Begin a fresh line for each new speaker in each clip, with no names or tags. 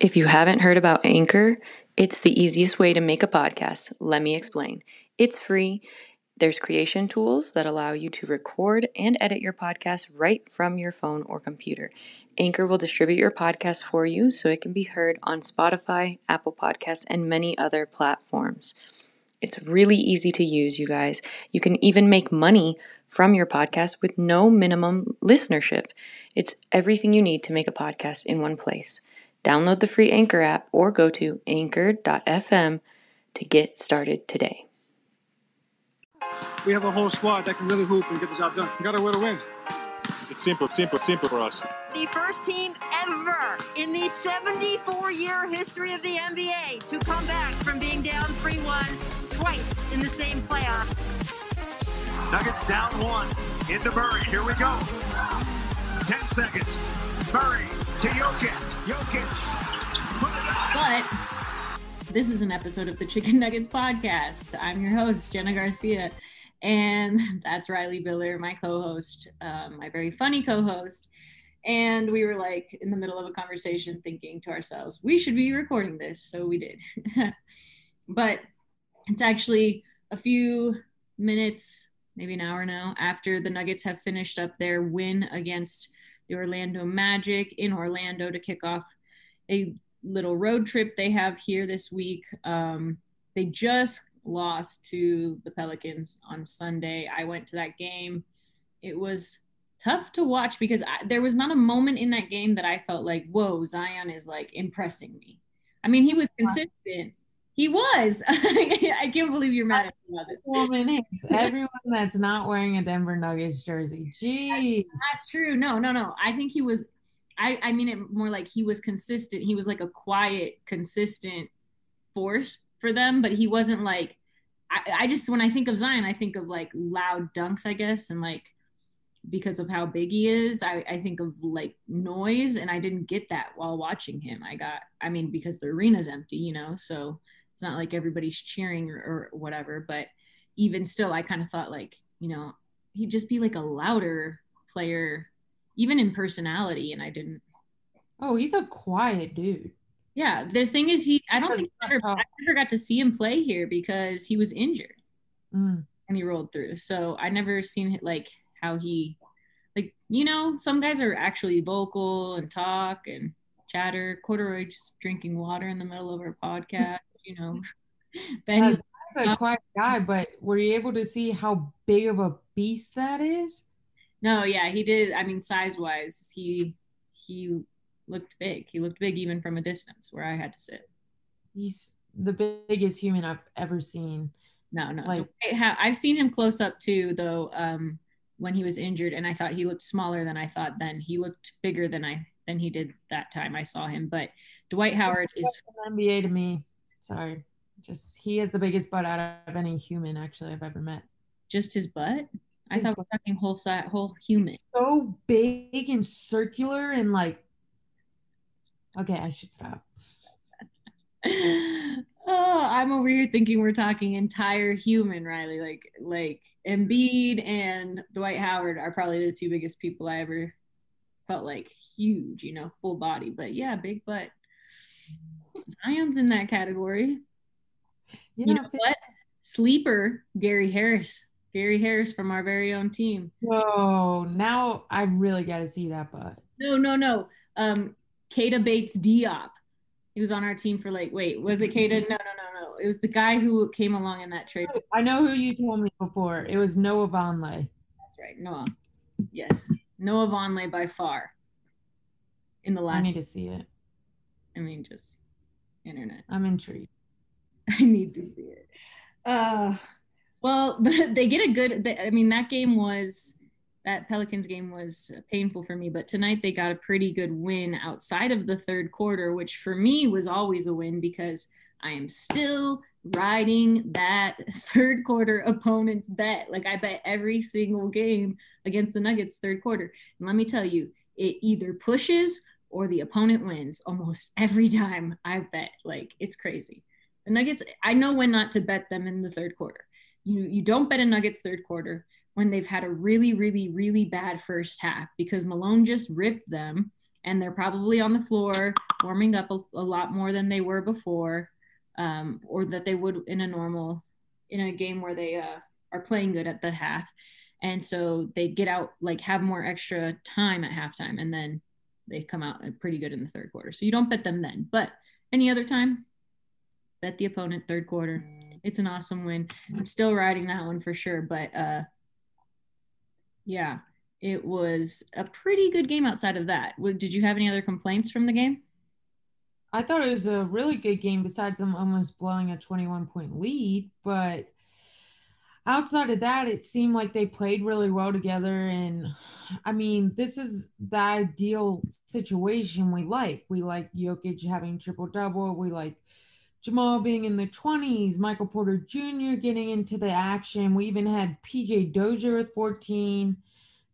If you haven't heard about Anchor, it's the easiest way to make a podcast. Let me explain. It's free. There's creation tools that allow you to record and edit your podcast right from your phone or computer. Anchor will distribute your podcast for you so it can be heard on Spotify, Apple Podcasts, and many other platforms. It's really easy to use, you guys. You can even make money from your podcast with no minimum listenership. It's everything you need to make a podcast in one place. Download the free Anchor app or go to anchor.fm to get started today.
We have a whole squad that can really hoop and get the job done. We got a win to win.
It's simple, simple, simple for us.
The first team ever in the 74 year history of the NBA to come back from being down 3 1 twice in the same playoffs.
Nuggets down one. Into Murray. Here we go. 10 seconds. Murray to Jokic. Jokic.
But this is an episode of the Chick N' Nuggets podcast. I'm your host, Jena Garcia. And that's Reilly Biller, my co host, um, my very funny co host. And we were like in the middle of a conversation thinking to ourselves, we should be recording this. So we did. but it's actually a few minutes, maybe an hour now, after the Nuggets have finished up their win against the Orlando Magic in Orlando to kick off a little road trip they have here this week. Um, they just lost to the Pelicans on Sunday. I went to that game. It was tough to watch because I, there was not a moment in that game that I felt like, whoa, Zion is like impressing me. I mean, he was consistent. He was. I can't believe you're mad at me about this.
Woman hates everyone that's not wearing a Denver Nuggets jersey. Jeez.
Not true. No, no, no. I think he was. I I mean it more like he was consistent. He was like a quiet, consistent force for them, but he wasn't like. I, I just when I think of Zion, I think of like loud dunks, I guess, and like because of how big he is, I, I think of like noise, and I didn't get that while watching him. I got, I mean, because the arena's empty, you know, so it's not like everybody's cheering or, or whatever. But even still, I kind of thought like, you know, he'd just be like a louder player, even in personality, and I didn't.
Oh, he's a quiet dude.
Yeah, the thing is, he I don't think I ever, I never got to see him play here because he was injured
Mm.
and he rolled through. So I never seen like how he, like you know, some guys are actually vocal and talk and chatter. Corduroy just drinking water in the middle of our podcast, you know. Ben,
He's a quiet guy, but were you able to see how big of a beast that is?
no, yeah, he did. I mean, size wise, he he looked big. He looked big even from a distance where I had to sit.
He's the biggest human I've ever seen.
No, no.
Like-
I've seen him close up too, though. Um, when he was injured, and I thought he looked smaller than I thought. Then he looked bigger than I than he did that time I saw him. But Dwight Howard is
NBA to me. Sorry. Just he is the biggest butt out of any human actually I've ever met.
just his butt. I
His
thought we we're talking whole side, whole human.
So big and circular and like Okay, I should stop.
oh, I'm over here thinking we're talking entire human, Reilly. Like like Embiid and Dwight Howard are probably the two biggest people I ever felt like huge, you know, full body. But yeah, big butt. Zion's in that category.
Yeah,
You know what? Sleeper, Gary Harris. Gary Harris from our very own team.
Whoa, now I really got to see that butt.
No, no, no. Um, Keita Bates Diop. He was on our team for like, wait, was it Keita? No, no, no, no. It was the guy who came along in that trade.
I know who you told me before. It was Noah Vonleh.
That's right. Noah. Yes. Noah Vonleh by far. In the last, I
need to see it.
I mean, just internet.
I'm intrigued.
I need to see it. Uh, well, they get a good. They, I mean, that game was that Pelicans game was painful for me, but tonight they got a pretty good win outside of the third quarter, which for me was always a win because I am still riding that third quarter opponent's bet. Like I bet every single game against the Nuggets third quarter. And let me tell you, it either pushes or the opponent wins almost every time I bet. Like it's crazy. The Nuggets, I know when not to bet them in the third quarter. You you don't bet a Nuggets third quarter when they've had a really, really, really bad first half because Malone just ripped them and they're probably on the floor warming up a, a lot more than they were before um, or that they would in a normal, in a game where they uh, are playing good at the half. And so they get out, like have more extra time at halftime and then they come out pretty good in the third quarter. So you don't bet them then, but any other time, bet the opponent third quarter. It's an awesome win. I'm still riding that one for sure, but uh, yeah, it was a pretty good game outside of that. Did you have any other complaints from the game?
I thought it was a really good game besides them almost blowing a 21 point lead, but outside of that, it seemed like they played really well together. And I mean, this is the ideal situation we like. We like Jokic having triple double. We like Jamal being in the 20s, Michael Porter Jr. getting into the action. We even had PJ Dozier with 14.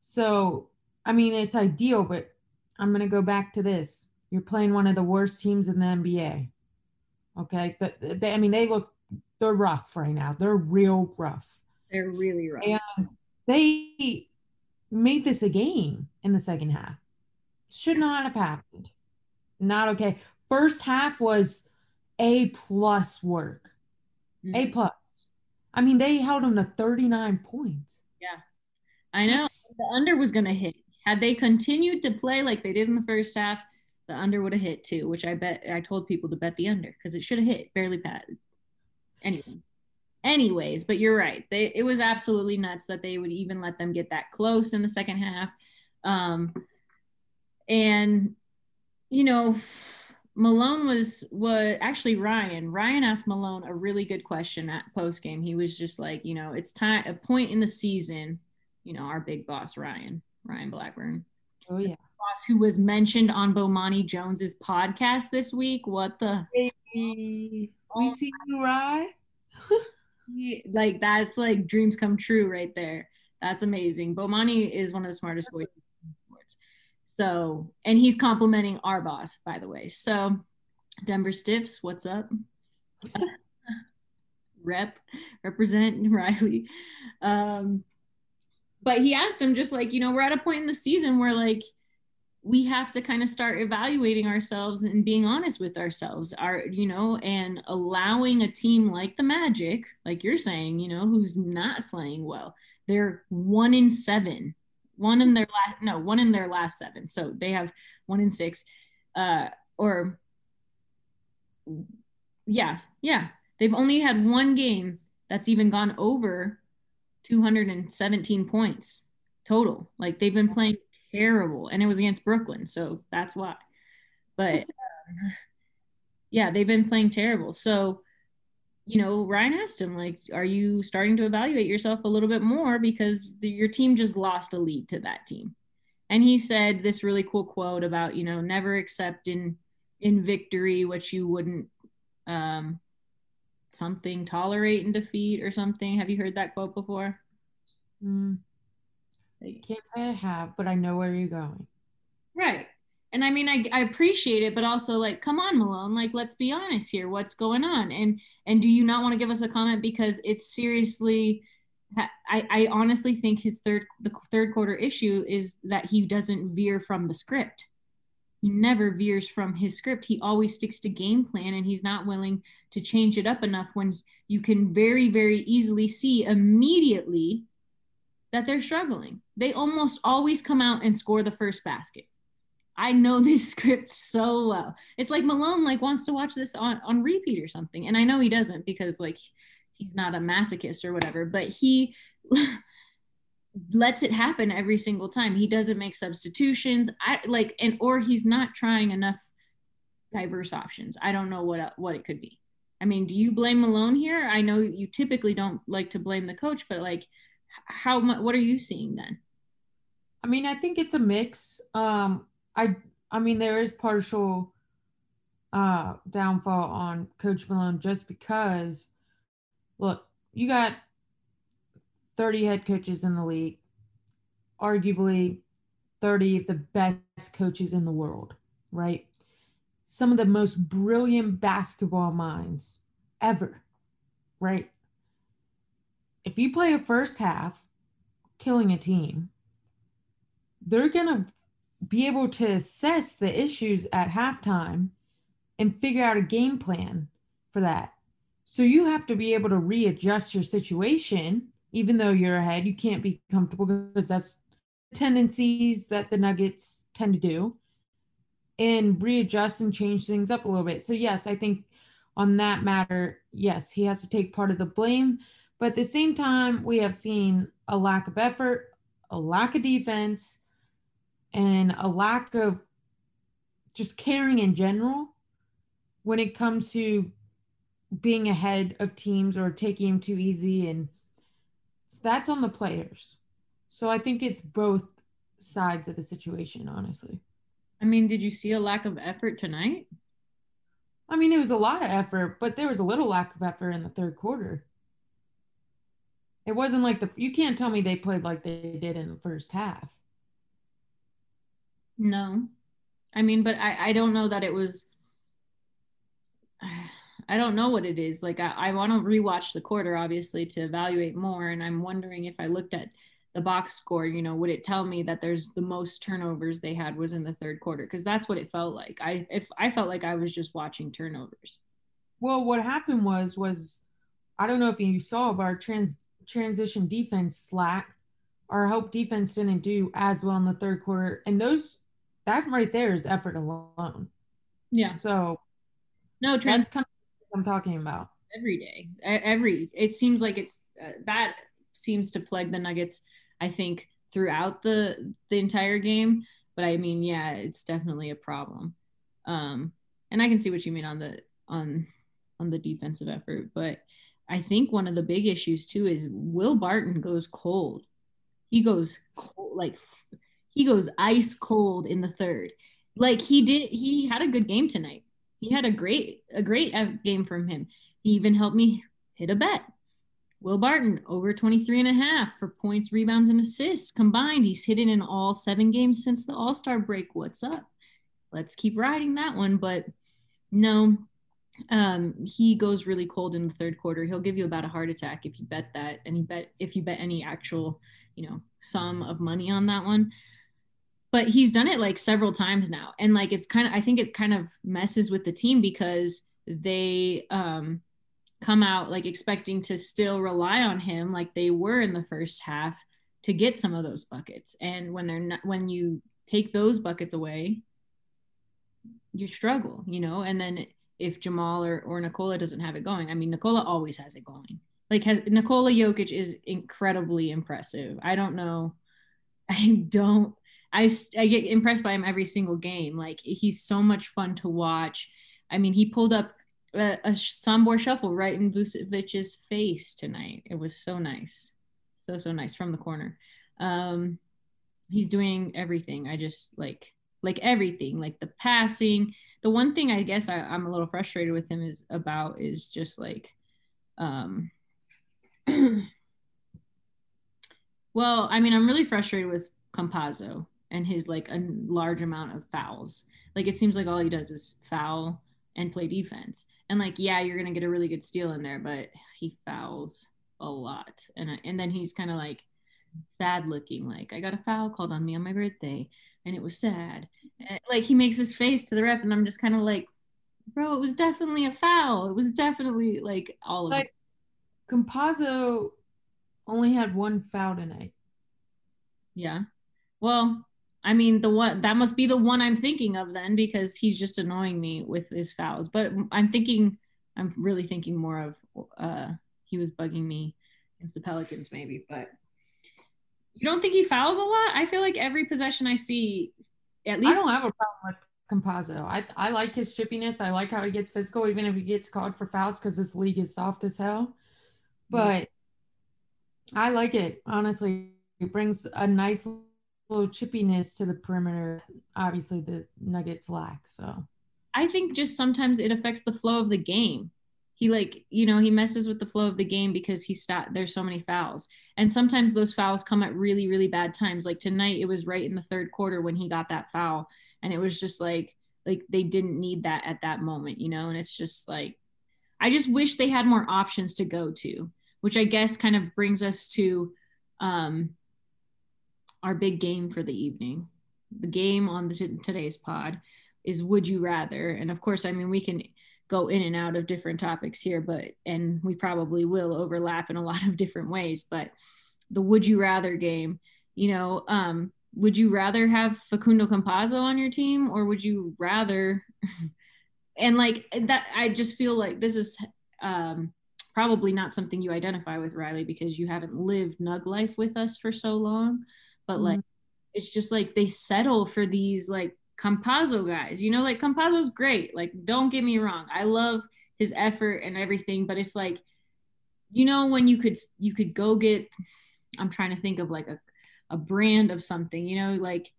So, I mean, it's ideal, but I'm going to go back to this. You're playing one of the worst teams in the NBA. Okay. But they, I mean, they look, they're rough right now. They're real rough.
They're really rough.
And they made this a game in the second half. Should not have happened. Not okay. First half was a plus work. Mm-hmm. A plus. I mean, they held them to 39 points.
Yeah. I know. That's... The under was going to hit. Had they continued to play like they did in the first half, the under would have hit too, which I bet I told people to bet the under because it should have hit, barely padded. Anyway. Anyways, but you're right. They it was absolutely nuts that they would even let them get that close in the second half. Um and you know, Malone was was actually Ryan. Ryan asked Malone a really good question at post game. He was just like, you know, it's time a point in the season. You know, our big boss Ryan, Ryan Blackburn.
Oh yeah,
boss who was mentioned on Bomani Jones's podcast this week. What the?
Baby, we oh, see you, Ryan.
like that's like dreams come true right there. That's amazing. Bomani is one of the smartest voices so, and he's complimenting our boss, by the way. So, Denver Stiffs, what's up? Rep, represent Reilly. Um, but he asked him just like, you know, we're at a point in the season where like we have to kind of start evaluating ourselves and being honest with ourselves. Are you know and allowing a team like the magic like you're saying you know who's not playing well they're one in seven one in their last no one in their last seven. So they have one in six uh or yeah yeah. They've only had one game that's even gone over 217 points total. Like they've been playing terrible and it was against brooklyn so that's why but um, yeah they've been playing terrible so you know, Ryan asked him, like, are you starting to evaluate yourself a little bit more because the, your team just lost a lead to that team? And he said this really cool quote about, you know, never accept in in victory what you wouldn't um something tolerate in defeat or something. Have you heard that quote before?
Mm. I can't say I have, but I know where you're going.
Right and I mean, I, I appreciate it, but also like, come on, Malone, like, let's be honest here. What's going on? And, and do you not want to give us a comment? Because it's seriously, I, I honestly think his third, the third quarter issue is that he doesn't veer from the script. He never veers from his script. He always sticks to game plan and he's not willing to change it up enough when you can very, very easily see immediately that they're struggling. They almost always come out and score the first basket I know this script so well. It's like Malone like wants to watch this on, on repeat or something. And I know he doesn't because like he's not a masochist or whatever, but he lets it happen every single time. He doesn't make substitutions. I like and or he's not trying enough diverse options. I don't know what what it could be. I mean, do you blame Malone here? I know you typically don't like to blame the coach, but like how much what are you seeing then?
I mean, I think it's a mix. Um, I I mean, there is partial uh downfall on Coach Malone just because look, you got 30 head coaches in the league, arguably 30 of the best coaches in the world, right? Some of the most brilliant basketball minds ever, right? If you play a first half killing a team, they're going to be able to assess the issues at halftime and figure out a game plan for that. So you have to be able to readjust your situation, even though you're ahead. You can't be comfortable because that's tendencies that the Nuggets tend to do and readjust and change things up a little bit. So, yes, I think on that matter, yes, he has to take part of the blame. But at the same time, we have seen a lack of effort, a lack of defense, and a lack of just caring in general when it comes to being ahead of teams or taking them too easy. And that's on the players. So i think it's both sides of the situation honestly.
I mean did you see a lack of effort tonight?
I mean it was a lot of effort but there was a little lack of effort in the third quarter it wasn't like the you can't tell me they played like they did in the first half
no. I mean, but I, I don't know that it was I don't know what it is. Like I, I want to rewatch the quarter obviously to evaluate more. And I'm wondering if I looked at the box score, you know, would it tell me that there's the most turnovers they had was in the third quarter? Because that's what it felt like. I if I felt like I was just watching turnovers.
Well, what happened was was I don't know if you saw, but our trans transition defense slack. Our hope defense didn't do as well in the third quarter, and those that right there is effort alone.
Yeah.
So
no, trans-
that's kind of what I'm talking about.
Every day, every it seems like it's uh, that seems to plague the Nuggets. I think throughout the the entire game, but I mean, yeah, it's definitely a problem. Um, and I can see what you mean on the on on the defensive effort, but I think one of the big issues too is Will Barton goes cold. He goes cold, like he goes ice cold in the third. Like he did, he had a good game tonight. He had a great, a great game from him. He even helped me hit a bet. Will Barton over 23 and a half for points, rebounds, and assists combined. He's it in all seven games since the All Star break. What's up? Let's keep riding that one. But no, um, he goes really cold in the third quarter. He'll give you about a heart attack if you bet that, and he bet if you bet any actual, you know, sum of money on that one. But he's done it like several times now and like it's kind of i think it kind of messes with the team because they um come out like expecting to still rely on him like they were in the first half to get some of those buckets. And when they're not when you take those buckets away you struggle you know? And then if jamal or, or nikola doesn't have it going i mean nikola always has it going like has nikola jokic is incredibly impressive i don't know i don't I, I get impressed by him every single game. Like he's so much fun to watch. I mean, he pulled up a, a Sombor shuffle right in Vucevic's face tonight. It was so nice, so so nice from the corner. Um, he's doing everything. I just like like everything, like the passing. The one thing I guess I, I'm a little frustrated with him is about is just like, um, well, I mean, I'm really frustrated with Campazzo and his like a large amount of fouls. Like it seems like all he does is foul and play defense. And like yeah, you're gonna get a really good steal in there, but he fouls a lot. And and then he's kind of like sad looking, like I got a foul called on me on my birthday, and it was sad. And, like he makes his face to the ref, and I'm just kind of like, bro, it was definitely a foul. It was definitely like all of
like, it. Campazzo only had one foul tonight.
Yeah. Well, I mean, the one that must be the one I'm thinking of then because he's just annoying me with his fouls. But I'm thinking, I'm really thinking more of uh, he was bugging me against the Pelicans, maybe. But you don't think he fouls a lot? I feel like every possession I see, at least
I don't have a problem with Campazzo. I I like his chippiness. I like how he gets physical, even if he gets called for fouls because this league is soft as hell. Mm-hmm. But I like it honestly. It brings a nice little chippiness to the perimeter. Obviously, the Nuggets lack. So
I think just sometimes it affects the flow of the game. He like, you know, he messes with the flow of the game because he stopped there's so many fouls. And sometimes those fouls come at really, really bad times. Like tonight, it was right in the third quarter when he got that foul. And it was just like, like they didn't need that at that moment, you know? And it's just like, I just wish they had more options to go to, which I guess kind of brings us to um, our big game for the evening. The game on the t- today's pod is Would You Rather? And of course, I mean, we can go in and out of different topics here, but, and we probably will overlap in a lot of different ways, but the Would You Rather game, you know, um, would you rather have Facundo Campazzo on your team or would you rather and like that I just feel like this is um probably not something you identify with Reilly because you haven't lived nug life with us for so long but mm-hmm. like it's just like they settle for these like Campazzo guys you know like Campazzo's great like don't get me wrong I love his effort and everything but it's like you know when you could you could go get I'm trying to think of like a a brand of something you know like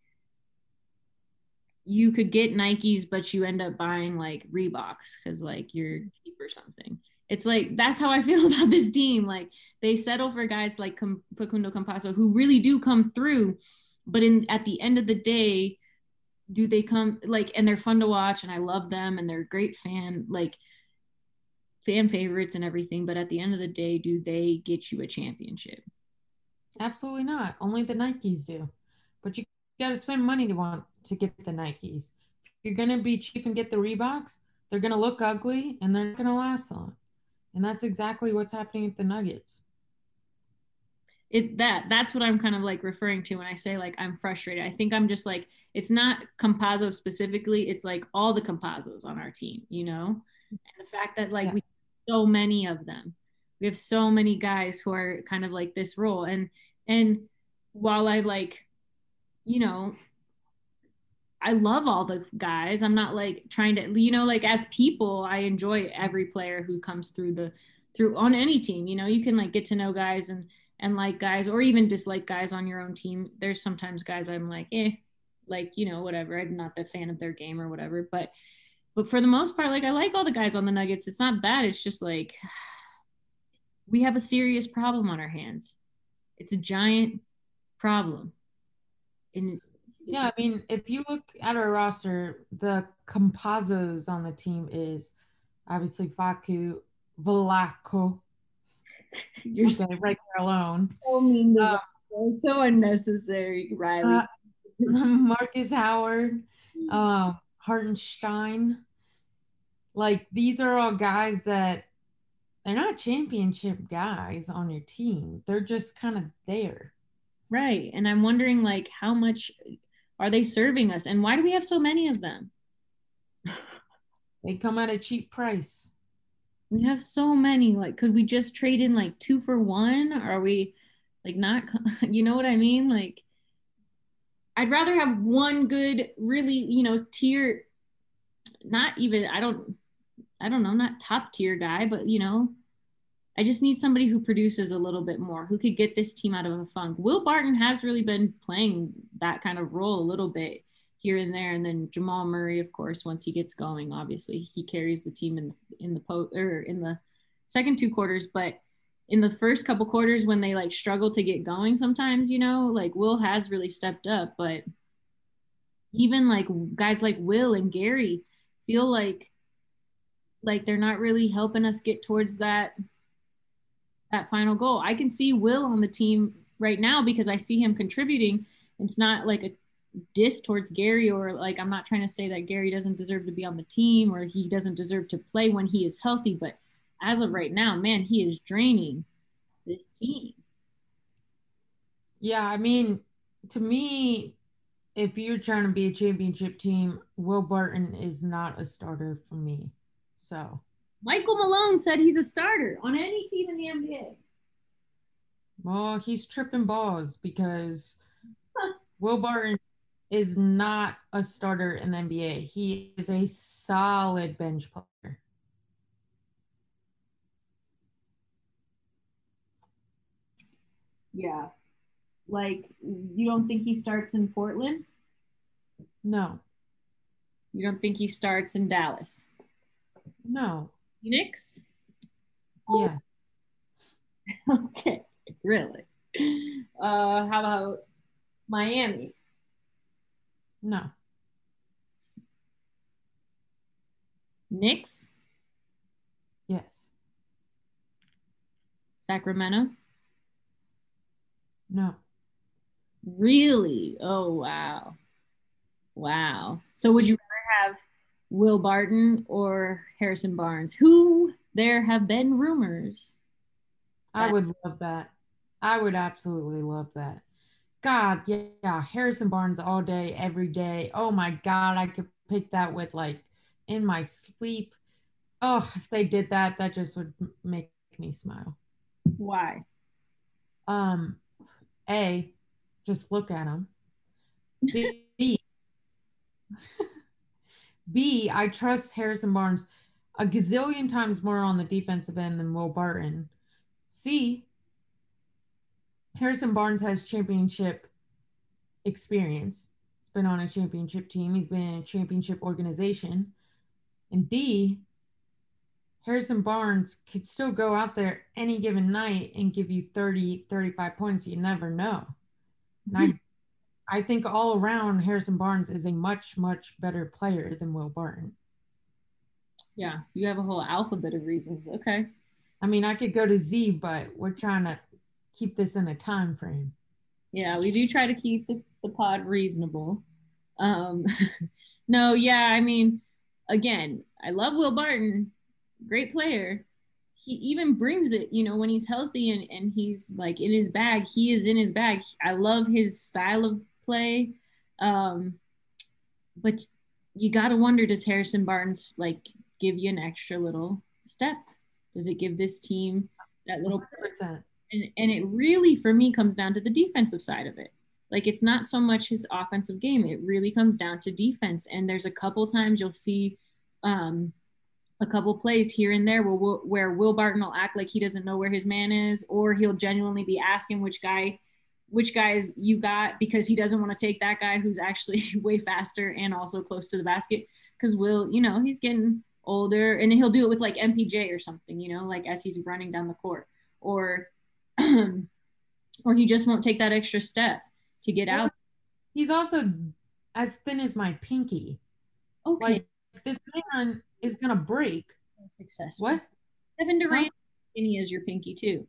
you could get Nikes, but you end up buying like Reeboks because like you're cheap or something. It's like that's how I feel about this team. Like they settle for guys like Facundo Campazzo who really do come through, but in at the end of the day, do they come like and they're fun to watch and I love them and they're great fan like fan favorites and everything. But at the end of the day, do they get you a championship?
Absolutely not. Only the Nikes do. But you got to spend money to want to get the Nikes. If you're going to be cheap and get the Reeboks, they're going to look ugly and they're going to last long. And that's exactly what's happening at the Nuggets.
It's that that's what I'm kind of like referring to when I say like I'm frustrated. I think I'm just like it's not Campazzo specifically, it's like all the Campazzos on our team, you know? And the fact that like yeah. we so many of them. We have so many guys who are kind of like this role and and while I like you know, I love all the guys. I'm not like trying to, you know, like as people, I enjoy every player who comes through the through on any team. You know, you can like get to know guys and and like guys or even dislike guys on your own team. There's sometimes guys I'm like, eh, like, you know, whatever. I'm not the fan of their game or whatever. But but for the most part, like I like all the guys on the Nuggets. It's not bad. It's just like we have a serious problem on our hands. It's a giant problem
in yeah, I mean, if you look at our roster, the Campazzos on the team is obviously Facu, Vlatko. You're okay, so, right there alone.
Mean, uh, so unnecessary, Reilly. Uh,
Markus Howard, uh, Hartenstein. Like these are all guys that they're not championship guys on your team. They're just kind of there.
Right. And I'm wondering like how much are they serving us and why do we have so many of them?
they come at a cheap price.
We have so many. Like could we just trade in like two for one? Are we like not you know what I mean? Like I'd rather have one good really, you know, tier not even I don't I don't know, not top tier guy, but you know, I just need somebody who produces a little bit more, who could get this team out of a funk. Will Barton has really been playing that kind of role a little bit here and there, and then Jamal Murray, of course, once he gets going, obviously he carries the team in in the po or in the second two quarters, but in the first couple quarters when they like struggle to get going, sometimes you know, like Will has really stepped up, but even like guys like Will and Gary feel like like they're not really helping us get towards that that final goal. I can see Will on the team right now because I see him contributing. It's not like a diss towards Gary or like I'm not trying to say that Gary doesn't deserve to be on the team or he doesn't deserve to play when he is healthy, but as of right now, man, he is draining this team.
Yeah, I mean, to me, if you're trying to be a championship team, Will Barton is not a starter for me. So
Michael Malone said he's a starter on any team in the NBA.
Well, he's tripping balls because Will Barton is not a starter in the NBA. He is a solid bench player.
Yeah. Like, you don't think he starts in Portland?
No.
You don't think he starts in Dallas?
No.
Phoenix?
Yeah.
okay, really. Uh, how about Miami?
No.
Knicks?
Yes.
Sacramento?
No.
Really? Oh, wow. Wow. So would you rather have Will Barton or Harrison Barnes? Who there have been rumors.
I would love that. I would absolutely love that. God, yeah, yeah, Harrison Barnes all day, every day. Oh my God, I could pick that with like in my sleep. Oh, if they did that, that just would make me smile.
Why?
Um, A, just look at him. B, B, B, I trust Harrison Barnes a gazillion times more on the defensive end than Will Barton. C, Harrison Barnes has championship experience. He's been on a championship team, he's been in a championship organization. And D, Harrison Barnes could still go out there any given night and give you 30, 35 points. You never know. And I I think all around Harrison Barnes is a much, much better player than Will Barton.
Yeah, you have a whole alphabet of reasons. Okay.
I mean, I could go to Z, but we're trying to keep this in a time frame.
Yeah, we do try to keep the, the pod reasonable. Um, no, yeah, I mean, again, I love Will Barton, great player. He even brings it, you know, when he's healthy and, and he's like in his bag, he is in his bag. I love his style of play. Um, but you got to wonder does Harrison Barnes like give you an extra little step? Does it give this team that little
100%.
And, and it really for me comes down to the defensive side of it. Like it's not so much his offensive game. It really comes down to defense. And there's a couple times you'll see um, a couple plays here and there where, where will barton will act like he doesn't know where his man is or he'll genuinely be asking which guy which guys you got because he doesn't want to take that guy who's actually way faster and also close to the basket. Because will you know he's getting older and he'll do it with like mpj or something you know like as he's running down the court. Or or he just won't take that extra step to get out.
He's also as thin as my pinky.
Okay,
Like this man is gonna break.
successful.
What?
Kevin Durant, skinny as your pinky too.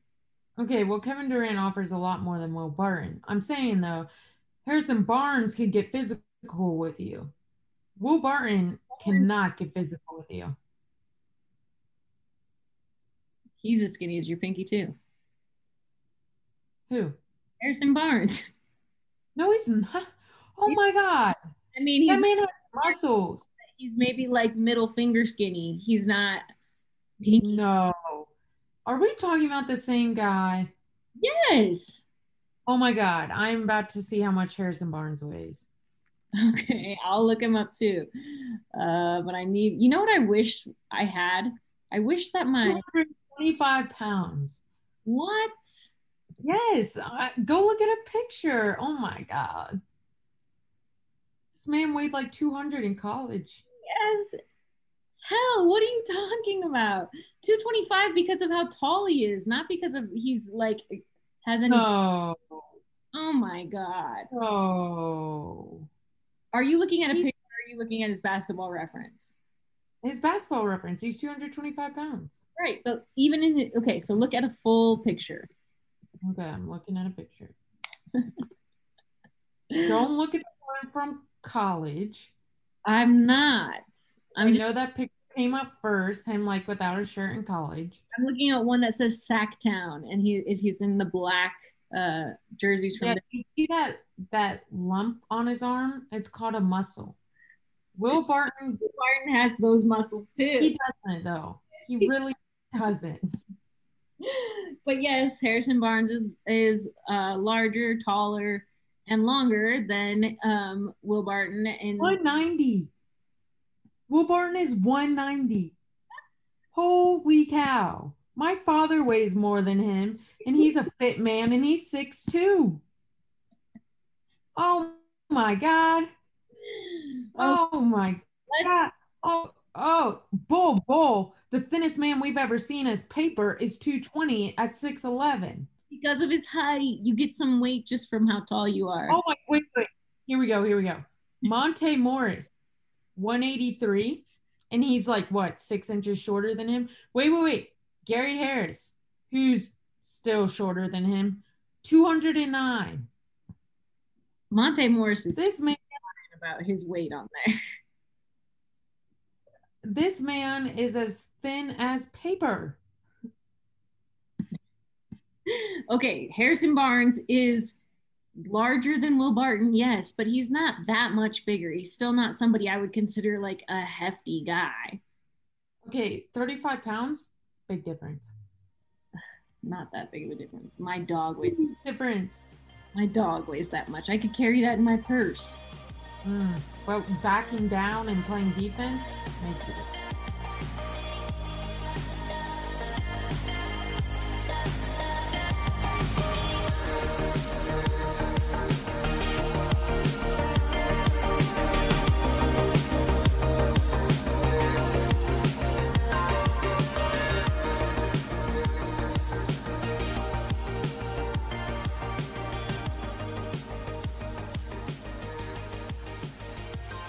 Okay, well, Kevin Durant offers a lot more than Will Barton. I'm saying though, Harrison Barnes can get physical with you. Will Barton cannot get physical with you.
He's as skinny as your pinky too.
Who?
Harrison Barnes.
No, he's not. Oh my God.
I mean,
That
he's
man has muscles.
he's maybe like middle finger skinny. He's not pinky.
No. Are we talking about the same guy?
Yes.
Oh my God. I'm about to see how much Harrison Barnes weighs.
Okay, I'll look him up too. Uh, but I need. You know what I wish I had? I wish that my
225 pounds.
what?
Yes. I, go look at a picture. Oh my God. This man weighed like 200 in college.
Yes. Hell, what are you talking about? 225 because of how tall he is, not because of he's like has any.
No.
Oh my God.
Oh.
Are you looking at a
He's-
picture or are you looking at his basketball reference?
His basketball reference, he's 225 pounds.
Right. But even in okay, so look at a full picture.
Okay, I'm looking at a picture. Don't look at the one from college.
I'm not.
I know that picture came up first, him like without a shirt in college.
I'm looking at one that says Sactown, and he is he's in the black uh jerseys from
Yeah,
the
you see that that lump on his arm? It's called a muscle. Will Barton,
Barton has those muscles too.
he doesn't though. He really doesn't.
but yes, Harrison Barnes is is uh, larger, taller, and longer than um, Will Barton. And
190. Will Barton is 190. Holy cow. My father weighs more than him, and he's a fit man, and he's 6'2. Oh my god. Oh my
Let's
god. Oh oh bull bull. The thinnest man we've ever seen as paper is 220 at 6'11.
because of his height, you get some weight just from how tall you are.
Oh my wait, wait. Here we go, here we go. Monte Morris, 183. And he's like what six inches shorter than him? Wait, wait, wait. Gary Harris, who's still shorter than him, 209.
Monte Morris is
This man
about his weight on there.
this man is as thin as paper.
okay, Harrison Barnes is larger than Will Barton, yes, but he's not that much bigger. He's still not somebody I would consider like a hefty guy.
Okay, 35 pounds, big difference.
Not that big of a difference. My dog weighs
Difference.
my dog weighs that much. I could carry that in my purse.
Mm. But backing down and playing defense makes it.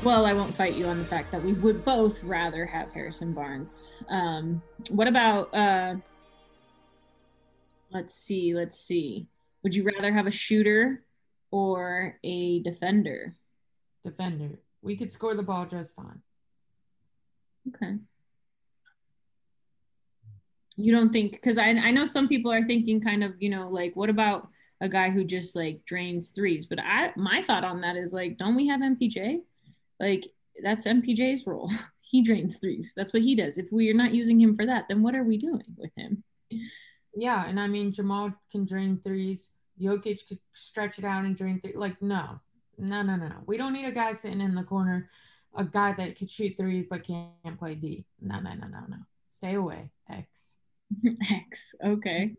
Well, I won't fight you on the fact that we would both rather have Harrison Barnes. Um, what about uh let's see, let's see. Would you rather have a shooter or a defender?
Defender. We could score the ball just fine.
Okay. You don't think because I I know some people are thinking kind of, you know, like what about a guy who just like drains threes? But I my thought on that is like, don't we have MPJ? Like that's MPJ's role. he drains threes. That's what he does. If we are not using him for that, then what are we doing with him?
Yeah, and I mean Jamal can drain threes. Jokic could stretch it out and drain three. Like no, no, no, no. We don't need a guy sitting in the corner, a guy that could shoot threes but can't play D. No, no, no, no, no. Stay away, X.
X. Okay.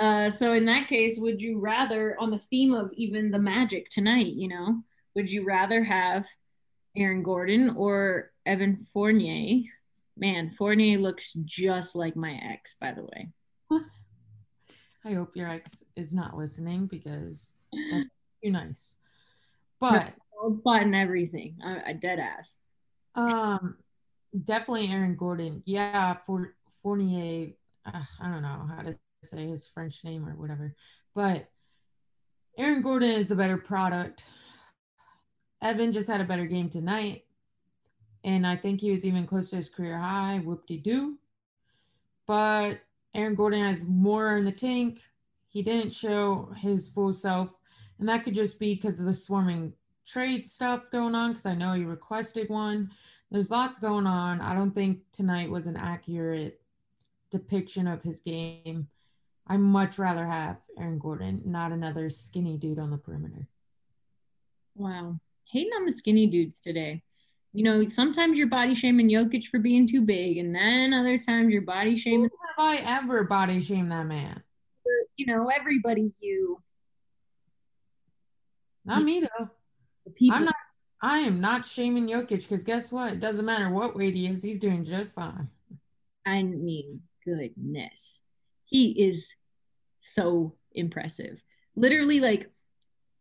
Uh, so in that case, would you rather, on the theme of even the Magic tonight, you know, would you rather have Aaron Gordon or Evan Fournier? Man, Fournier looks just like my ex, by the way.
I hope your ex is not listening because that's too nice. But
Old spot and everything. I, I dead ass.
um, definitely Aaron Gordon. Yeah, for Fournier. Uh, I don't know how to say his French name or whatever, but Aaron Gordon is the better product. Evan just had a better game tonight, and I think he was even close to his career high. Whoop de doo. But Aaron Gordon has more in the tank. He didn't show his full self, and that could just be because of the swarming trade stuff going on. Because I know he requested one. There's lots going on. I don't think tonight was an accurate depiction of his game. I much rather have Aaron Gordon, not another skinny dude on the perimeter.
Wow. Hating on the skinny dudes today. You know, sometimes you're body shaming Jokic for being too big, and then other times you're body shaming,
have I ever body shamed that man?
you know, everybody you.
Not me though.
People.
I'm not. I am not shaming Jokic because guess what? It doesn't matter what weight he is. He's doing just fine.
I mean, goodness. He is so impressive. Literally, like,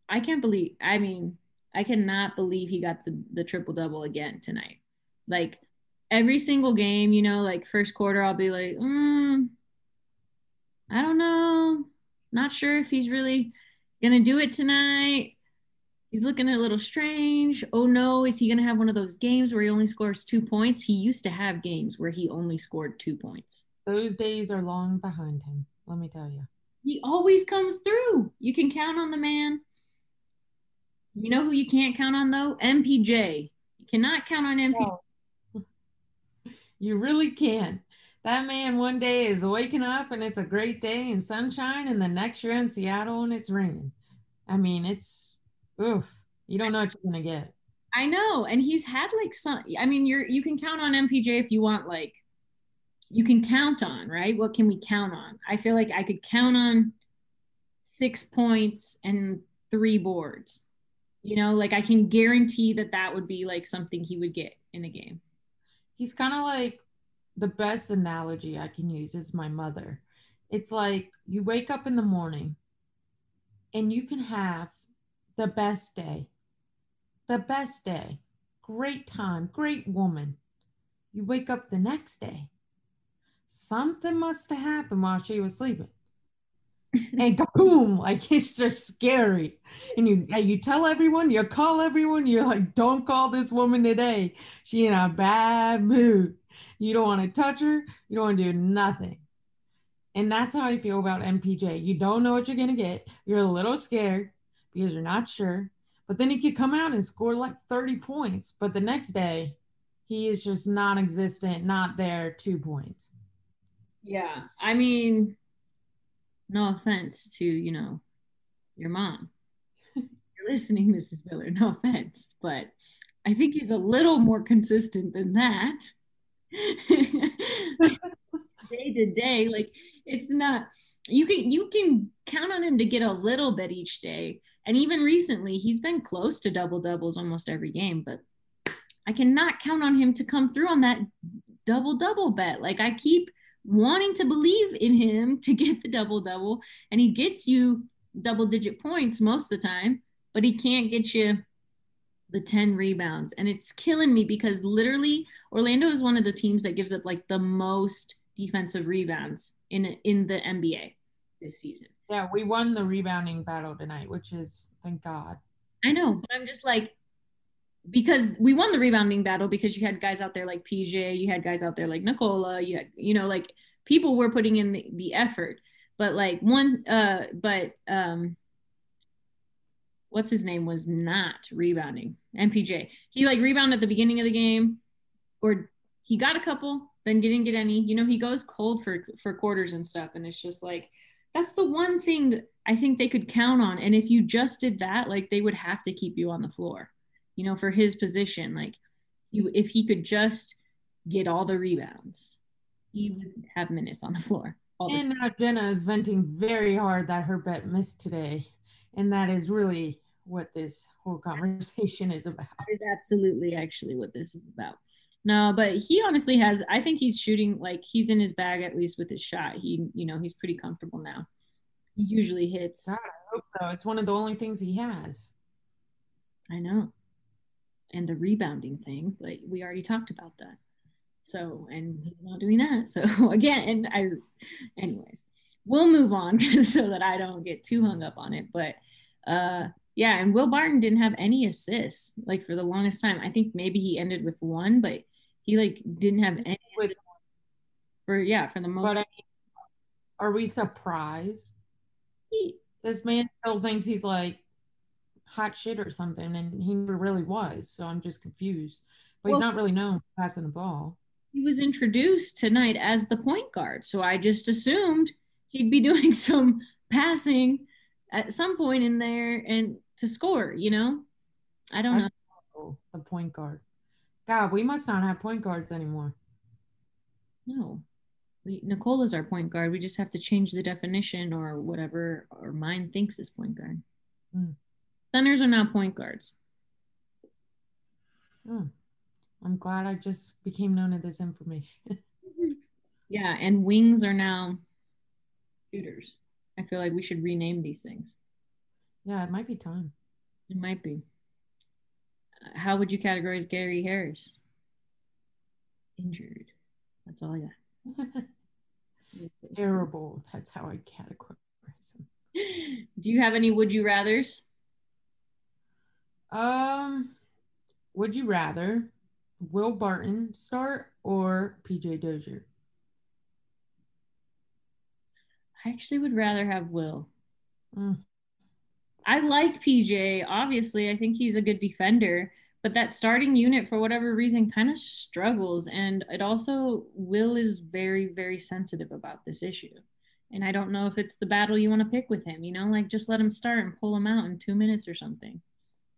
I can't believe, I mean, I cannot believe he got the, the triple double again tonight. Like, every single game, you know, like first quarter, I'll be like, mm, I don't know. Not sure if he's really going to do it tonight. He's looking a little strange. Oh no, is he going to have one of those games where he only scores two points? He used to have games where he only scored two points.
Those days are long behind him. Let me tell you.
He always comes through. You can count on the man. You know who you can't count on though? MPJ. You cannot count on MPJ.
You really can. That man one day is waking up and it's a great day and sunshine, and the next you're in Seattle and it's raining. I mean, it's oof. You don't know what you're gonna get.
I know, and he's had like some. I mean, you're you can count on MPJ if you want. Like, you can count on right. What can we count on? I feel like I could count on six points and three boards. You know, like I can guarantee that that would be like something he would get in a game.
He's kind of like the best analogy I can use is my mother. It's like you wake up in the morning and you can have the best day, the best day, great time, great woman. You wake up the next day, something must have happened while she was sleeping. And boom, like it's just scary. And you you tell everyone, you call everyone, you're like, don't call this woman today. She in a bad mood. You don't want to touch her, you don't want to do nothing. And that's how I feel about MPJ. You don't know what you're gonna get. You're a little scared because you're not sure. But then he could come out and score like 30 points. But the next day, he is just non existent, not there, two points.
Yeah. I mean, no offense to, you know, your mom. You're listening, Mrs. Miller, no offense, but I think he's a little more consistent than that. day to day, like it's not you can you can count on him to get a little bit each day. And even recently, he's been close to double doubles almost every game, but I cannot count on him to come through on that double double bet. Like I keep wanting to believe in him to get the double double, and he gets you double digit points most of the time, but he can't get you the 10 rebounds. And it's killing me because literally Orlando is one of the teams that gives up like the most defensive rebounds in in the NBA this season.
Yeah, we won the rebounding battle tonight, which is thank God.
I know, but I'm just like because we won the rebounding battle because you had guys out there like PJ, you had guys out there like Nikola, you had you know like people were putting in the, the effort. But like one uh but um what's his name was not rebounding. MPJ. He like rebounded at the beginning of the game or he got a couple, then didn't get any. You know, he goes cold for for quarters and stuff and it's just like that's the one thing I think they could count on and if you just did that, like they would have to keep you on the floor you know, for his position. Like, you, if he could just get all the rebounds, he would have minutes on the floor.
and now Jena is venting very hard that her bet missed today. And that is really what this whole conversation is about.
That is absolutely actually what this is about. No, but he honestly has, I think he's shooting like he's in his bag at least with his shot. He, you know, he's pretty comfortable now. He usually hits.
God, I hope so. It's one of the only things he has.
I know and the rebounding thing, but we already talked about that. So, and he's not doing that. So again, and I, anyways, we'll move on so that I don't get too hung up on it. But uh, yeah, and Will Barton didn't have any assists like for the longest time. I think maybe he ended with one, but he like didn't have any for yeah for the most. But I mean,
are we surprised? He, this man still thinks he's like hot shit or something, and he never really was. So I'm just confused. But well, he's not really known passing the ball.
He was introduced tonight as the point guard, so I just assumed he'd be doing some passing at some point in there and to score. You know, I don't know.
know. The point guard. God, we must not have point guards anymore.
No, we, Nikola's our point guard. We just have to change the definition or whatever our mind thinks is point guard. Mm. Centers are not point guards.
Oh, I'm glad I just became known of this information.
yeah, and wings are now shooters. I feel like we should rename these things.
Yeah, it might be time.
It might be. How would you categorize Gary Harris? Injured. That's all I got.
Terrible. That's how I categorize him.
Do you have any would you rather's?
Um, would you rather Will Barton start or PJ Dozier?
I actually would rather have Will. Mm. I like PJ. Obviously, I think he's a good defender, but that starting unit, for whatever reason, kind of struggles. And it also, Will is very, very sensitive about this issue. And I don't know if it's the battle you want to pick with him, you know, like just let him start and pull him out in two minutes or something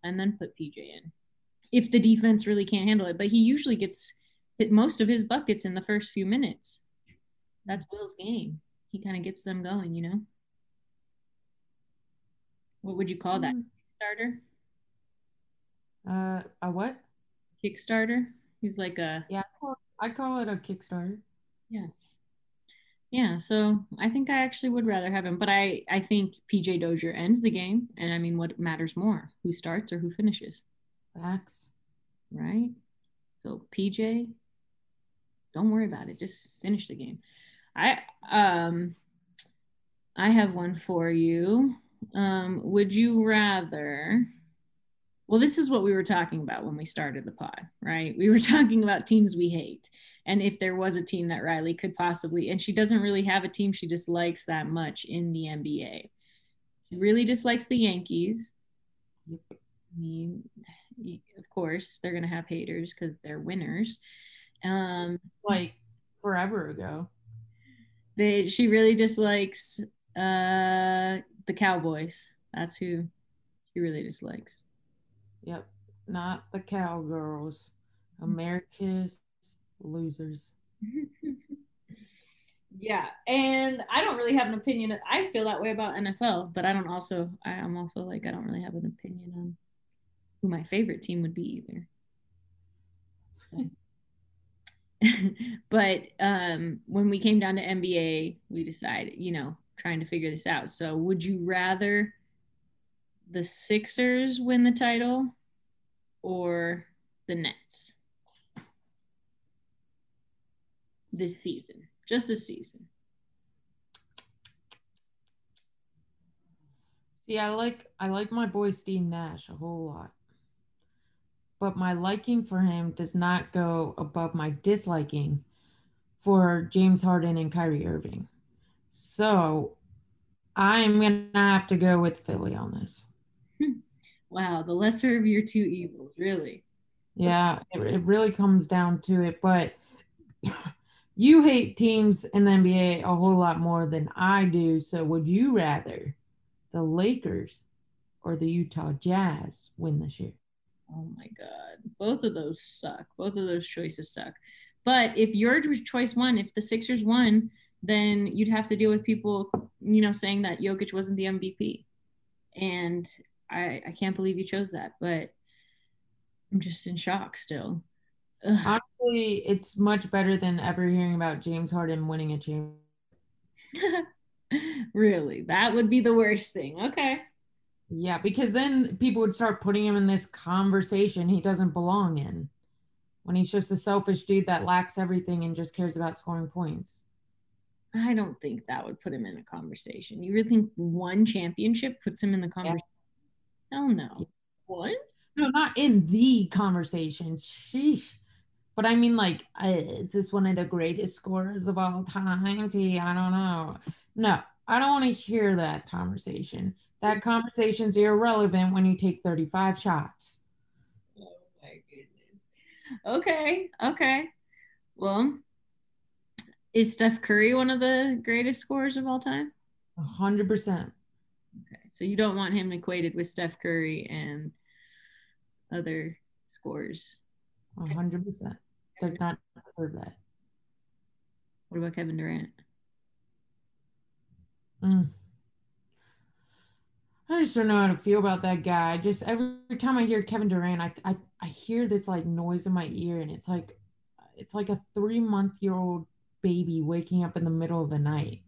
and then put PJ in if the defense really can't handle it. But he usually gets hit most of his buckets in the first few minutes. That's Will's game. He kind of gets them going, you know. What would you call that? Mm. Starter?
Uh, a what?
Kickstarter. He's like a
Yeah, I call, I call it a Kickstarter.
yeah. Yeah, so I think I actually would rather have him, but I I think PJ Dozier ends the game, and I mean, what matters more, who starts or who finishes,
Facts.
right? So PJ, don't worry about it, just finish the game. I um, I have one for you. Um, would you rather? Well, this is what we were talking about when we started the pod, right? We were talking about teams we hate. And if there was a team that Reilly could possibly, and she doesn't really have a team she dislikes that much in the NBA. She really dislikes the Yankees. I mean, of course, they're going to have haters because they're winners. Um,
Like forever ago.
they, she really dislikes uh, the Cowboys. That's who she really dislikes.
Yep. Not the cowgirls. America's losers.
yeah, and I don't really have an opinion. I feel that way about NFL, but I don't also. I, I'm also like I don't really have an opinion on who my favorite team would be either. but um, when we came down to NBA, we decided, you know, trying to figure this out. So, would you rather the Sixers win the title or the Nets this season? Just this season.
See, I like I like my boy Steve Nash a whole lot. But my liking for him does not go above my disliking for James Harden and Kyrie Irving. So I'm gonna have to go with Philly on this.
Wow, the lesser of your two evils, really.
Yeah, it, it really comes down to it. But you hate teams in the NBA a whole lot more than I do. So would you rather the Lakers or the Utah Jazz win this year?
Oh my God. Both of those suck. Both of those choices suck. But if your choice won, if the Sixers won, then you'd have to deal with people, you know, saying that Jokic wasn't the MVP. And I, I can't believe you chose that, but I'm just in shock still. Ugh.
Honestly, it's much better than ever hearing about James Harden winning a championship.
really? That would be the worst thing. Okay.
Yeah, because then people would start putting him in this conversation he doesn't belong in when he's just a selfish dude that lacks everything and just cares about scoring points.
I don't think that would put him in a conversation. You really think one championship puts him in the conversation? Hell no. What?
No, not in the conversation. Sheesh. But I mean, like, is this one of the greatest scorers of all time? Gee, I don't know. No, I don't want to hear that conversation. That conversation's irrelevant when you take 35 shots.
Oh my goodness. Okay, okay. Well, is Steph Curry one of the greatest scorers of all time?
A hundred percent.
Okay, so you don't want him equated with Steph Curry and other scores.
Hundred percent. Does not deserve that.
What about Kevin Durant?
Mm. I just don't know how to feel about that guy. Just every time I hear Kevin Durant, I, I I hear this like noise in my ear, and it's like it's like a three month year old baby waking up in the middle of the night.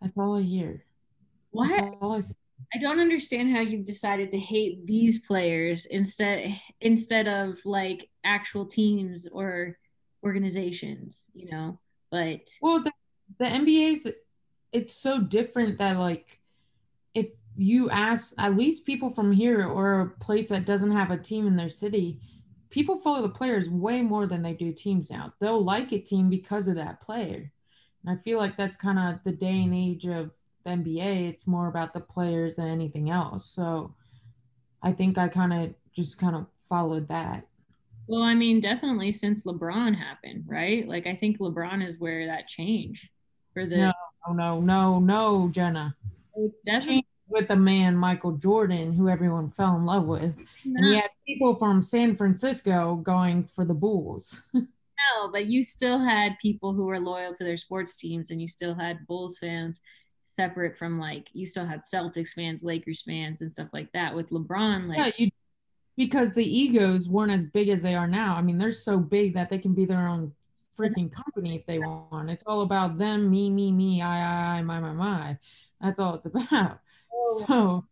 That's all I hear.
What?
I,
I don't understand how you've decided to hate these players instead instead of like actual teams or organizations, you know. But
well, the, the NBA's it's so different that like if you ask at least people from here or a place that doesn't have a team in their city, people follow the players way more than they do teams now. They'll like a team because of that player. And I feel like that's kind of the day and age of the NBA. It's more about the players than anything else. So I think I kind of just kind of followed that.
Well, I mean, definitely since LeBron happened, right? Like I think LeBron is where that change for the
No, no, no, no, Jena.
It's definitely
with the man Michael Jordan, who everyone fell in love with. And you had people from San Francisco going for the Bulls.
no, but you still had people who were loyal to their sports teams, and you still had Bulls fans separate from like you still had Celtics fans, Lakers fans, and stuff like that. With LeBron, like
yeah, you because the egos weren't as big as they are now. I mean, they're so big that they can be their own freaking company if they want. It's all about them, me, me, me, I, I, I, my, my, my. That's all it's about. So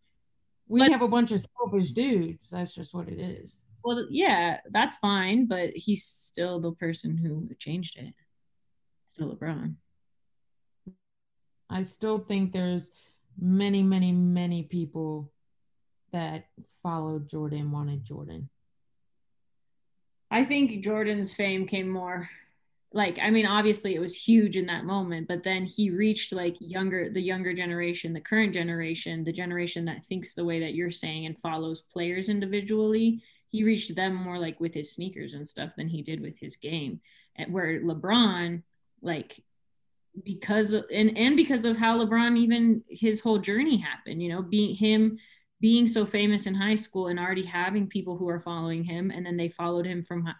we
But-
have a bunch of selfish dudes. That's just what it is.
Well, yeah, that's fine, but he's still the person who changed it. Still LeBron.
I still think there's many, many, many people that followed Jordan, wanted Jordan.
I think Jordan's fame came more like I mean obviously it was huge in that moment but then he reached like younger the younger generation the current generation the generation that thinks the way that you're saying and follows players individually he reached them more like with his sneakers and stuff than he did with his game and where LeBron like because of and and because of how LeBron even his whole journey happened you know being him being so famous in high school and already having people who are following him and then they followed him from hi-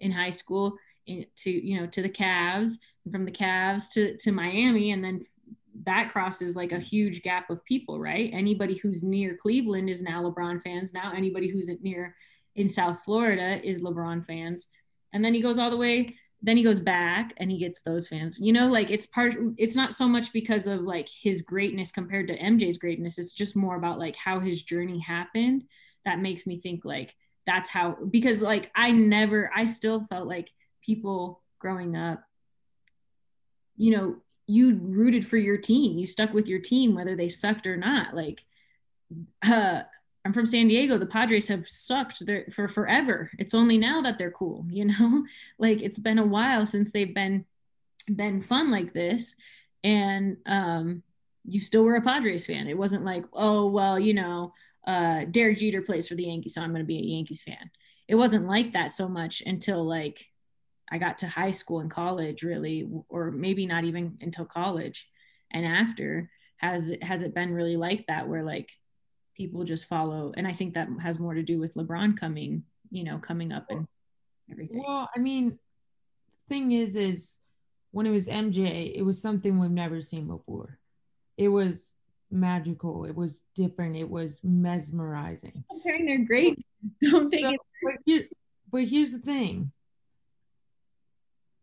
in high school to you know to the Cavs and from the Cavs to to Miami and then that crosses like a huge gap of people right? Anybody who's near Cleveland is now LeBron fans. Now anybody who's near in South Florida is LeBron fans. And then he goes all the way then he goes back and he gets those fans. You know like it's part it's not so much because of like his greatness compared to MJ's greatness. It's just more about like how his journey happened that makes me think like that's how because like I never I still felt like people growing up you know you rooted for your team. You stuck with your team whether they sucked or not. Like uh I'm from San Diego. The Padres have sucked there for forever. It's only now that they're cool, you know? like it's been a while since they've been been fun like this. And um you still were a Padres fan. It wasn't like, oh well, you know, uh Derek Jeter plays for the Yankees, so I'm gonna be a Yankees fan. It wasn't like that so much until like I got to high school and college, really, or maybe not even until college. And after has it has it been really like that where like people just follow and i think that has more to do with lebron coming you know coming up and everything
Well, I mean, the thing is, is when it was MJ, it was something we've never seen before. It was magical. It was different. It was mesmerizing.
comparing their great don't take
So,
it
but, here, but here's the thing.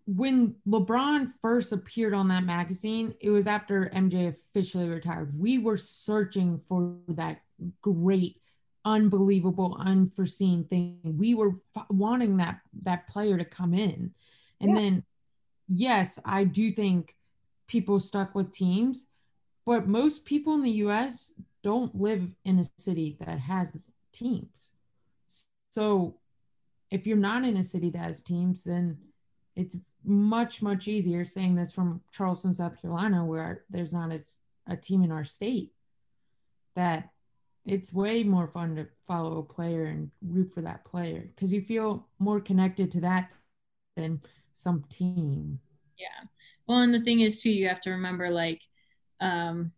When LeBron first appeared on that magazine, it was after MJ officially retired. We were searching for that great, unbelievable, unforeseen thing. We were f- wanting that that player to come in, and
Yeah.
then, yes, I do think people stuck with teams, but most people in the U.S. don't live in a city that has teams. So if you're not in a city that has teams, then it's much, much easier saying this from Charleston, South Carolina, where there's not a, a team in our state, that it's way more fun to follow a player and root for that player because you feel more connected to that than some team.
yeah well and the thing is too you have to remember like um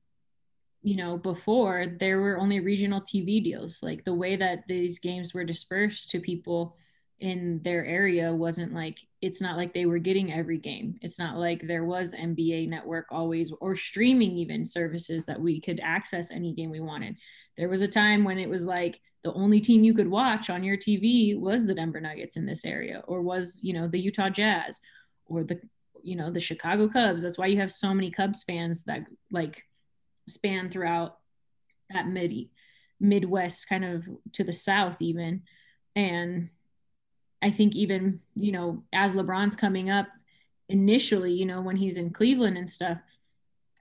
you know before there were only regional tv deals like the way that these games were dispersed to people in their area wasn't like it's not like they were getting every game. It's not like there was nba network always or streaming even services that we could access any game we wanted. There was a time when it was like the only team you could watch on your tv was the denver nuggets in this area or was you know the utah jazz or the you know the chicago cubs. That's why you have so many cubs fans that like span throughout that mid midwest kind of to the south even. And i think even you know as lebron's coming up initially you know when he's in cleveland and stuff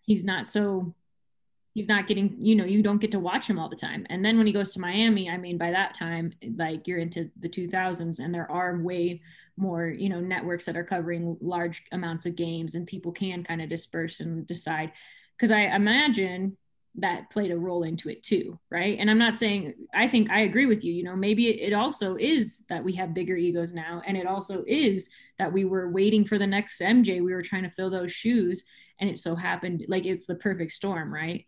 he's not so he's not getting you know you don't get to watch him all the time. And then when he goes to miami i mean by that time like you're into the 2000s and there are way more you know networks that are covering large amounts of games and people can kind of disperse and decide. Because i imagine that played a role into it too right and i'm not saying i think i agree with you you know maybe it, also is that we have bigger egos now and it also is that we were waiting for the next mj we were trying to fill those shoes and it so happened like it's the perfect storm right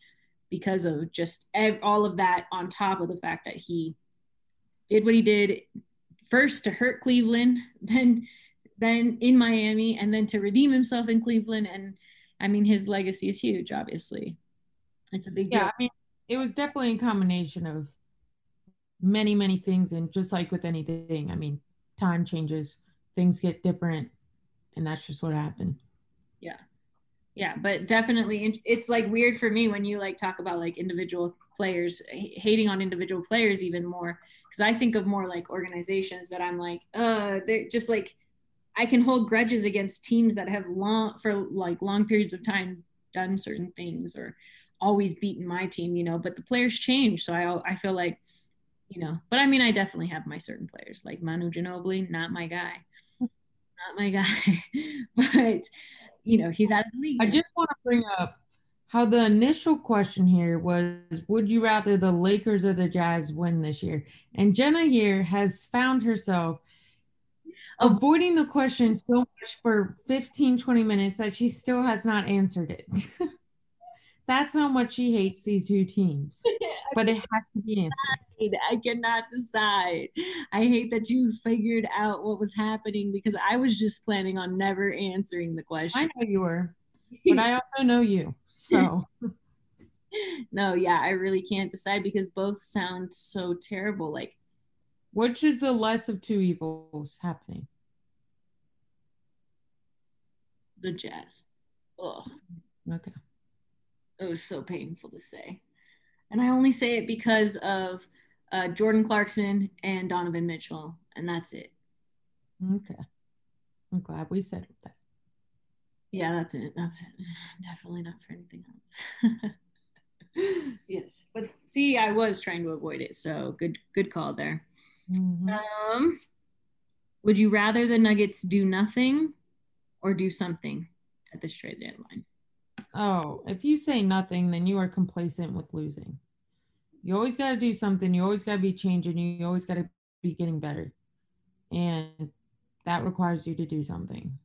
because of just ev- all of that on top of the fact that he did what he did first to hurt Cleveland, then then in Miami, and then to redeem himself in Cleveland. And I mean, his legacy is huge. Obviously, it's a big deal.
Yeah, I mean, it was definitely a combination of many, many things. And just like with anything, I mean, time changes, things get different. And that's just what happened.
Yeah. Yeah. But definitely, it's like weird for me when you like talk about like individual players, hating on individual players even more. Cause I think of more like organizations that I'm like, uh, they're just like, I can hold grudges against teams that have long, for like long periods of time, done certain things or always beaten my team, you know, but the players change. So I, I feel like, you know, but I mean, I definitely have my certain players like Manu Ginobili, not my guy, not my guy, but you know, he's out of the league.
I just want to bring up how the initial question here was Would you rather the Lakers or the Jazz win this year? And Jena here has found herself oh. avoiding the question so much for 15, 20 minutes that she still has not answered it. That's how much she hates these two teams. But it has to be answered.
I cannot decide. I hate that you figured out what was happening because I was just planning on never answering the question.
I know you were, but I also know you. So
no, yeah, I really can't decide because both sound so terrible. Like
which is the less of two evils happening?
The Jazz. Ugh.
Okay
it was so painful to say. And I only say it because of uh, Jordan Clarkson and Donovan Mitchell, and that's it.
Okay. I'm glad we said that.
Yeah, that's it. That's it. Definitely not for anything else. yes. But see, I was trying to avoid it. So good good call there. Mm-hmm. Um would you rather the Nuggets do nothing or do something at this trade deadline?
Oh, if you say nothing, then you are complacent with losing. You always got to do something. You always got to be changing. You always got to be getting better. And that requires you to do something.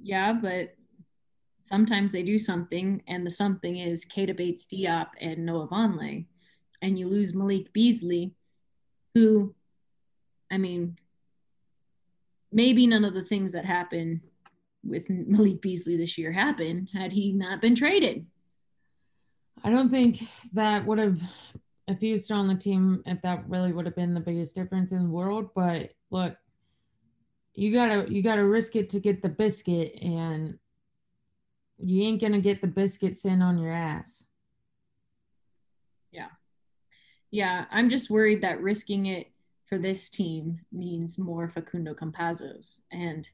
Yeah, but sometimes they do something, and the something is Keita Bates Diop and Noah Vonleh. And you lose Malik Beasley, who, I mean, maybe none of the things that happen with Malik Beasley this year happen had he not been traded.
I don't think that would have, if he was still on the team, if that really would have been the biggest difference in the world. But look, you gotta you gotta risk it to get the biscuit, and you ain't gonna get the biscuit sent on your ass.
Yeah, yeah. I'm just worried that risking it for this team means more Facundo Campazzos and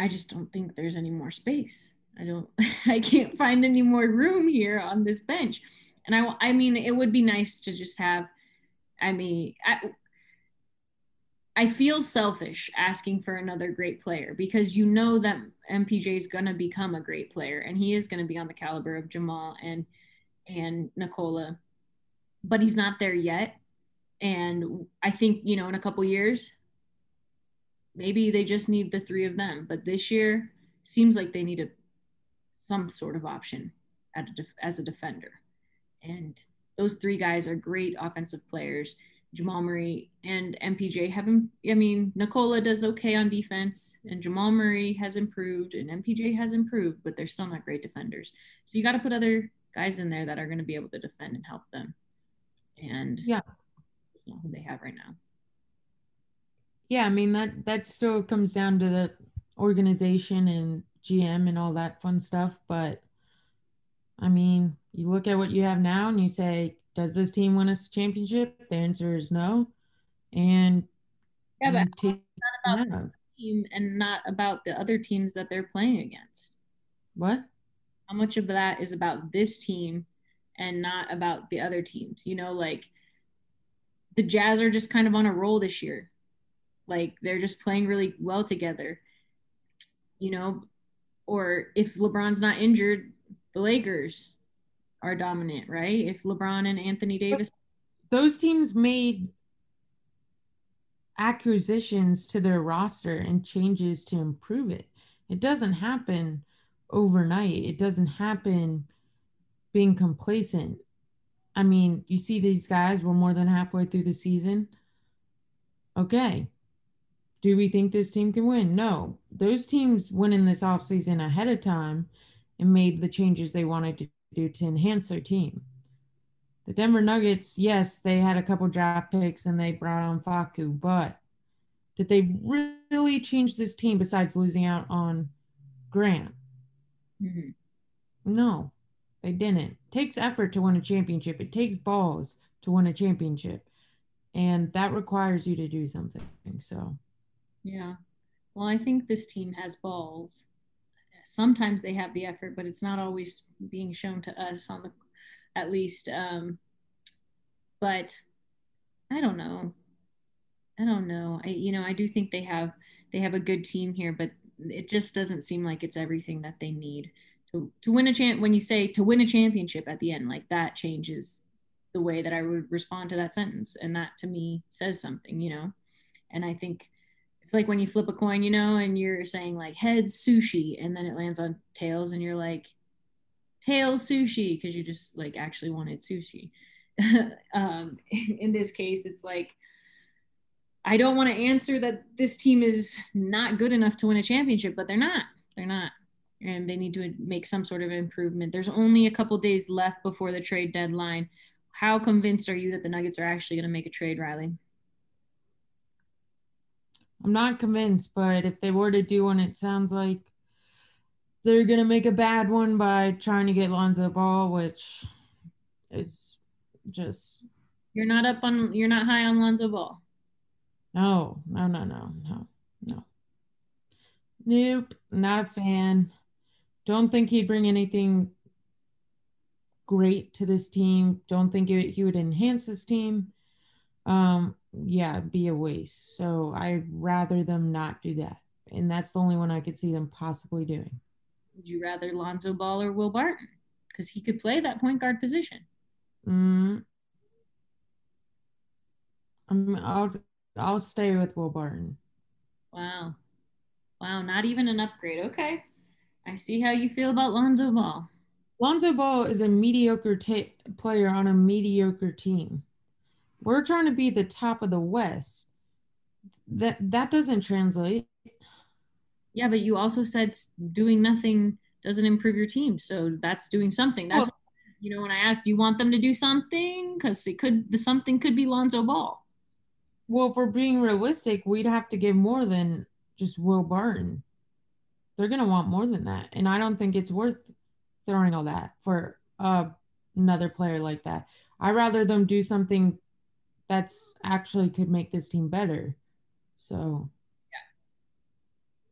I just don't think there's any more space. I don't, I can't find any more room here on this bench. And I, I mean, it would be nice to just have, I mean, I, I feel selfish asking for another great player because you know that MPJ is going to become a great player and he is going to be on the caliber of Jamal and and Nikola, but he's not there yet. And I think you know in a couple years maybe they just need the three of them. But this year seems like they need a some sort of option a def- as a defender. And those three guys are great offensive players. Jamal Murray and MPJ haven't, I mean, Nikola does okay on defense, and Jamal Murray has improved, and MPJ has improved, but they're still not great defenders. So you got to put other guys in there that are going to be able to defend and help them. And
yeah,
that's not who they have right now
yeah, I mean that that still comes down to the organization and GM and all that fun stuff. But I mean, you look at what you have now and you say, does this team win a championship? The answer is no. And
yeah, but take not about the team and not about the other teams that they're playing against.
What?
How much of that is about this team and not about the other teams? You know, like the Jazz are just kind of on a roll this year. Like they're just playing really well together, you know. Or if LeBron's not injured, the Lakers are dominant, right? If LeBron and Anthony Davis.
Those teams made acquisitions to their roster and changes to improve it. It doesn't happen overnight. It doesn't happen being complacent. I mean, you see these guys, we're more than halfway through the season. Okay, do we think this team can win? No. Those teams went in this offseason ahead of time and made the changes they wanted to do to enhance their team. The Denver Nuggets, yes, they had a couple draft picks and they brought on Facu, but did they really change this team besides losing out on Grant?
Mhm.
No, they didn't. It takes effort to win a championship. It takes balls to win a championship. And that requires you to do something. So
Yeah. Well, I think this team has balls. Sometimes they have the effort, but it's not always being shown to us on the at least um but I don't know. I don't know. I you know, I do think they have they have a good team here, but it just doesn't seem like it's everything that they need to to win a champ when you say to win a championship at the end, like that changes the way that I would respond to that sentence. And that to me says something, you know. And I think it's like when you flip a coin, you know, and you're saying like heads sushi, and then it lands on tails, and you're like tails sushi because you just like actually wanted sushi. um, in this case, it's like I don't want to answer that this team is not good enough to win a championship, but they're not. They're not. And they need to make some sort of improvement. There's only a couple days left before the trade deadline. How convinced are you that the Nuggets are actually going to make a trade, Reilly?
I'm not convinced, but if they were to do one, it sounds like they're gonna make a bad one by trying to get Lonzo Ball, which is just
You're not up on. You're not high on Lonzo Ball.
no, no, no, no, no, no. Nope, not a fan. Don't think he'd bring anything great to this team. Don't think it, he would enhance this team. Um, yeah, be a waste. So I'd rather them not do that. And that's the only one I could see them possibly doing.
Would you rather Lonzo Ball or Will Barton? Because he could play that point guard position.
Mm. I'm, I'll I'll stay with Will Barton.
Wow. Wow. Not even an upgrade. Okay. I see how you feel about Lonzo Ball.
Lonzo Ball is a mediocre ta- player on a mediocre team. We're trying to be the top of the West. That that doesn't translate.
Yeah, but you also said doing nothing doesn't improve your team. So that's doing something. That's
Well-
you know when I asked, you want them to do something? Because it could the something could be Lonzo Ball.
Well, if we're being realistic, we'd have to give more than just Will Barton. They're gonna want more than that, and I don't think it's worth throwing all that for uh, another player like that. I'd rather them do something that's actually could make this team better. So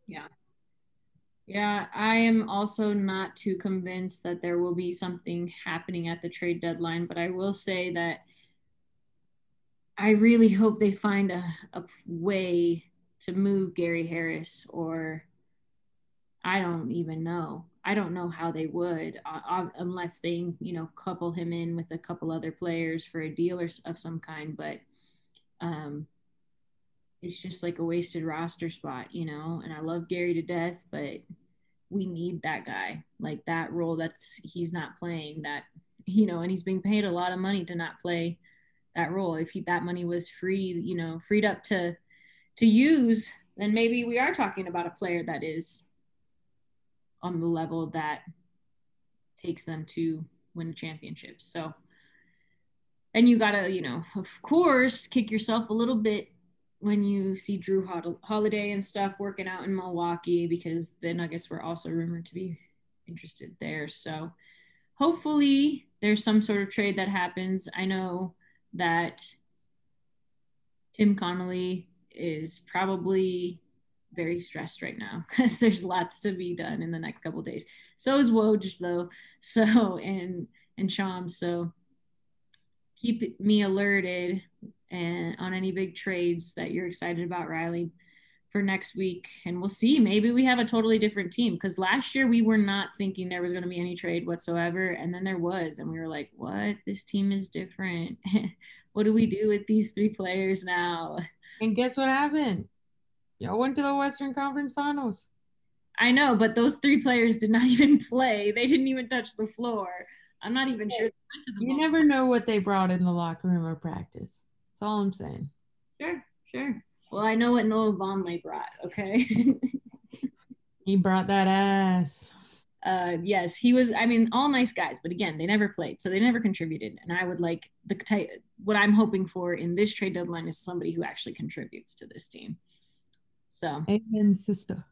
Yeah, Yeah. Yeah, I am also not too convinced that there will be something happening at the trade deadline, but I will say that I really hope they find a, a way to move Gary Harris, or I don't even know. I don't know how they would, uh, unless they, you know, couple him in with a couple other players for a deal or of some kind. But um, it's just like a wasted roster spot, you know. And I love Gary to death, but we need that guy, like that role that's he's not playing that, you know, and he's being paid a lot of money to not play that role. If he, that money was free, you know, freed up to to use, then maybe we are talking about a player that is on the level that takes them to win championships. So and you gotta, you know, of course, kick yourself a little bit when you see Jrue Holiday and stuff working out in Milwaukee because the Nuggets were also rumored to be interested there. So hopefully there's some sort of trade that happens. I know that Tim Connolly is probably very stressed right now because there's lots to be done in the next couple days. So is Woj though. So and and Sham. So keep me alerted and on any big trades that you're excited about, Reilly, for next week. And we'll see. Maybe we have a totally different team because last year we were not thinking there was going to be any trade whatsoever. And then there was. And we were like, what? This team is different. what do we do with these three players now?
and guess what happened? Y'all went to the Western Conference Finals.
I know, but those three players did not even play. They didn't even touch the floor. I'm not even sure they went to the
You never know what they brought in the locker room or practice. That's all I'm saying.
Sure, sure. Well, I know what Noah Vonleh brought, okay?
He brought that ass.
uh, yes, he was. I mean, all nice guys, but again, they never played, so they never contributed. And I would like the type. What I'm hoping for in this trade deadline is somebody who actually contributes to this team. So,
amen, sister.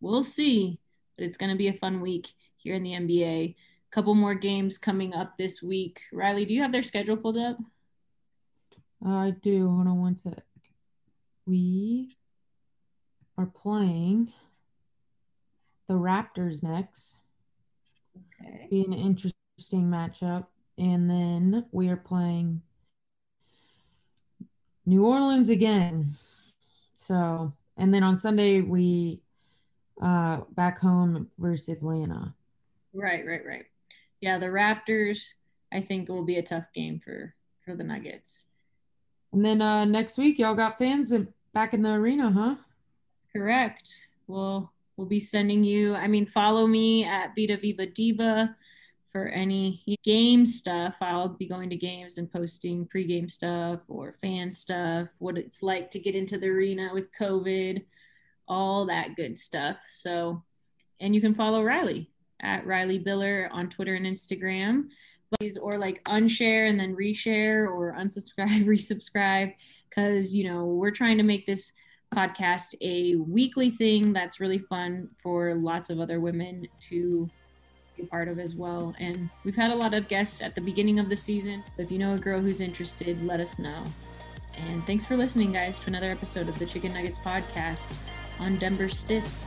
We'll see, but it's going to be a fun week here in the NBA. A Couple more games coming up this week. Reilly, do you have their schedule pulled up?
I do. Hold on one sec. We are playing the Raptors next.
Okay.
Be an interesting matchup. And then we are playing New Orleans again. So, and then on Sunday we uh back home versus Atlanta.
Right, right, right. Yeah, the Raptors I think will be a tough game for for the Nuggets.
And then uh next week y'all got fans back in the arena, huh?
Correct. We'll we'll be sending you. I mean, follow me at Vida Viva Diva for any game stuff. I'll be going to games and posting pregame stuff or fan stuff, what it's like to get into the arena with COVID, all that good stuff. So, and you can follow Reilly at Reilly Biller on Twitter and Instagram. Please, or like unshare and then reshare or unsubscribe, resubscribe, because you know we're trying to make this podcast a weekly thing that's really fun for lots of other women to be part of as well. And we've had a lot of guests at the beginning of the season. If you know a girl who's interested, let us know. And thanks for listening, guys, to another episode of the Chick N' Nuggets podcast on Denver Stiffs.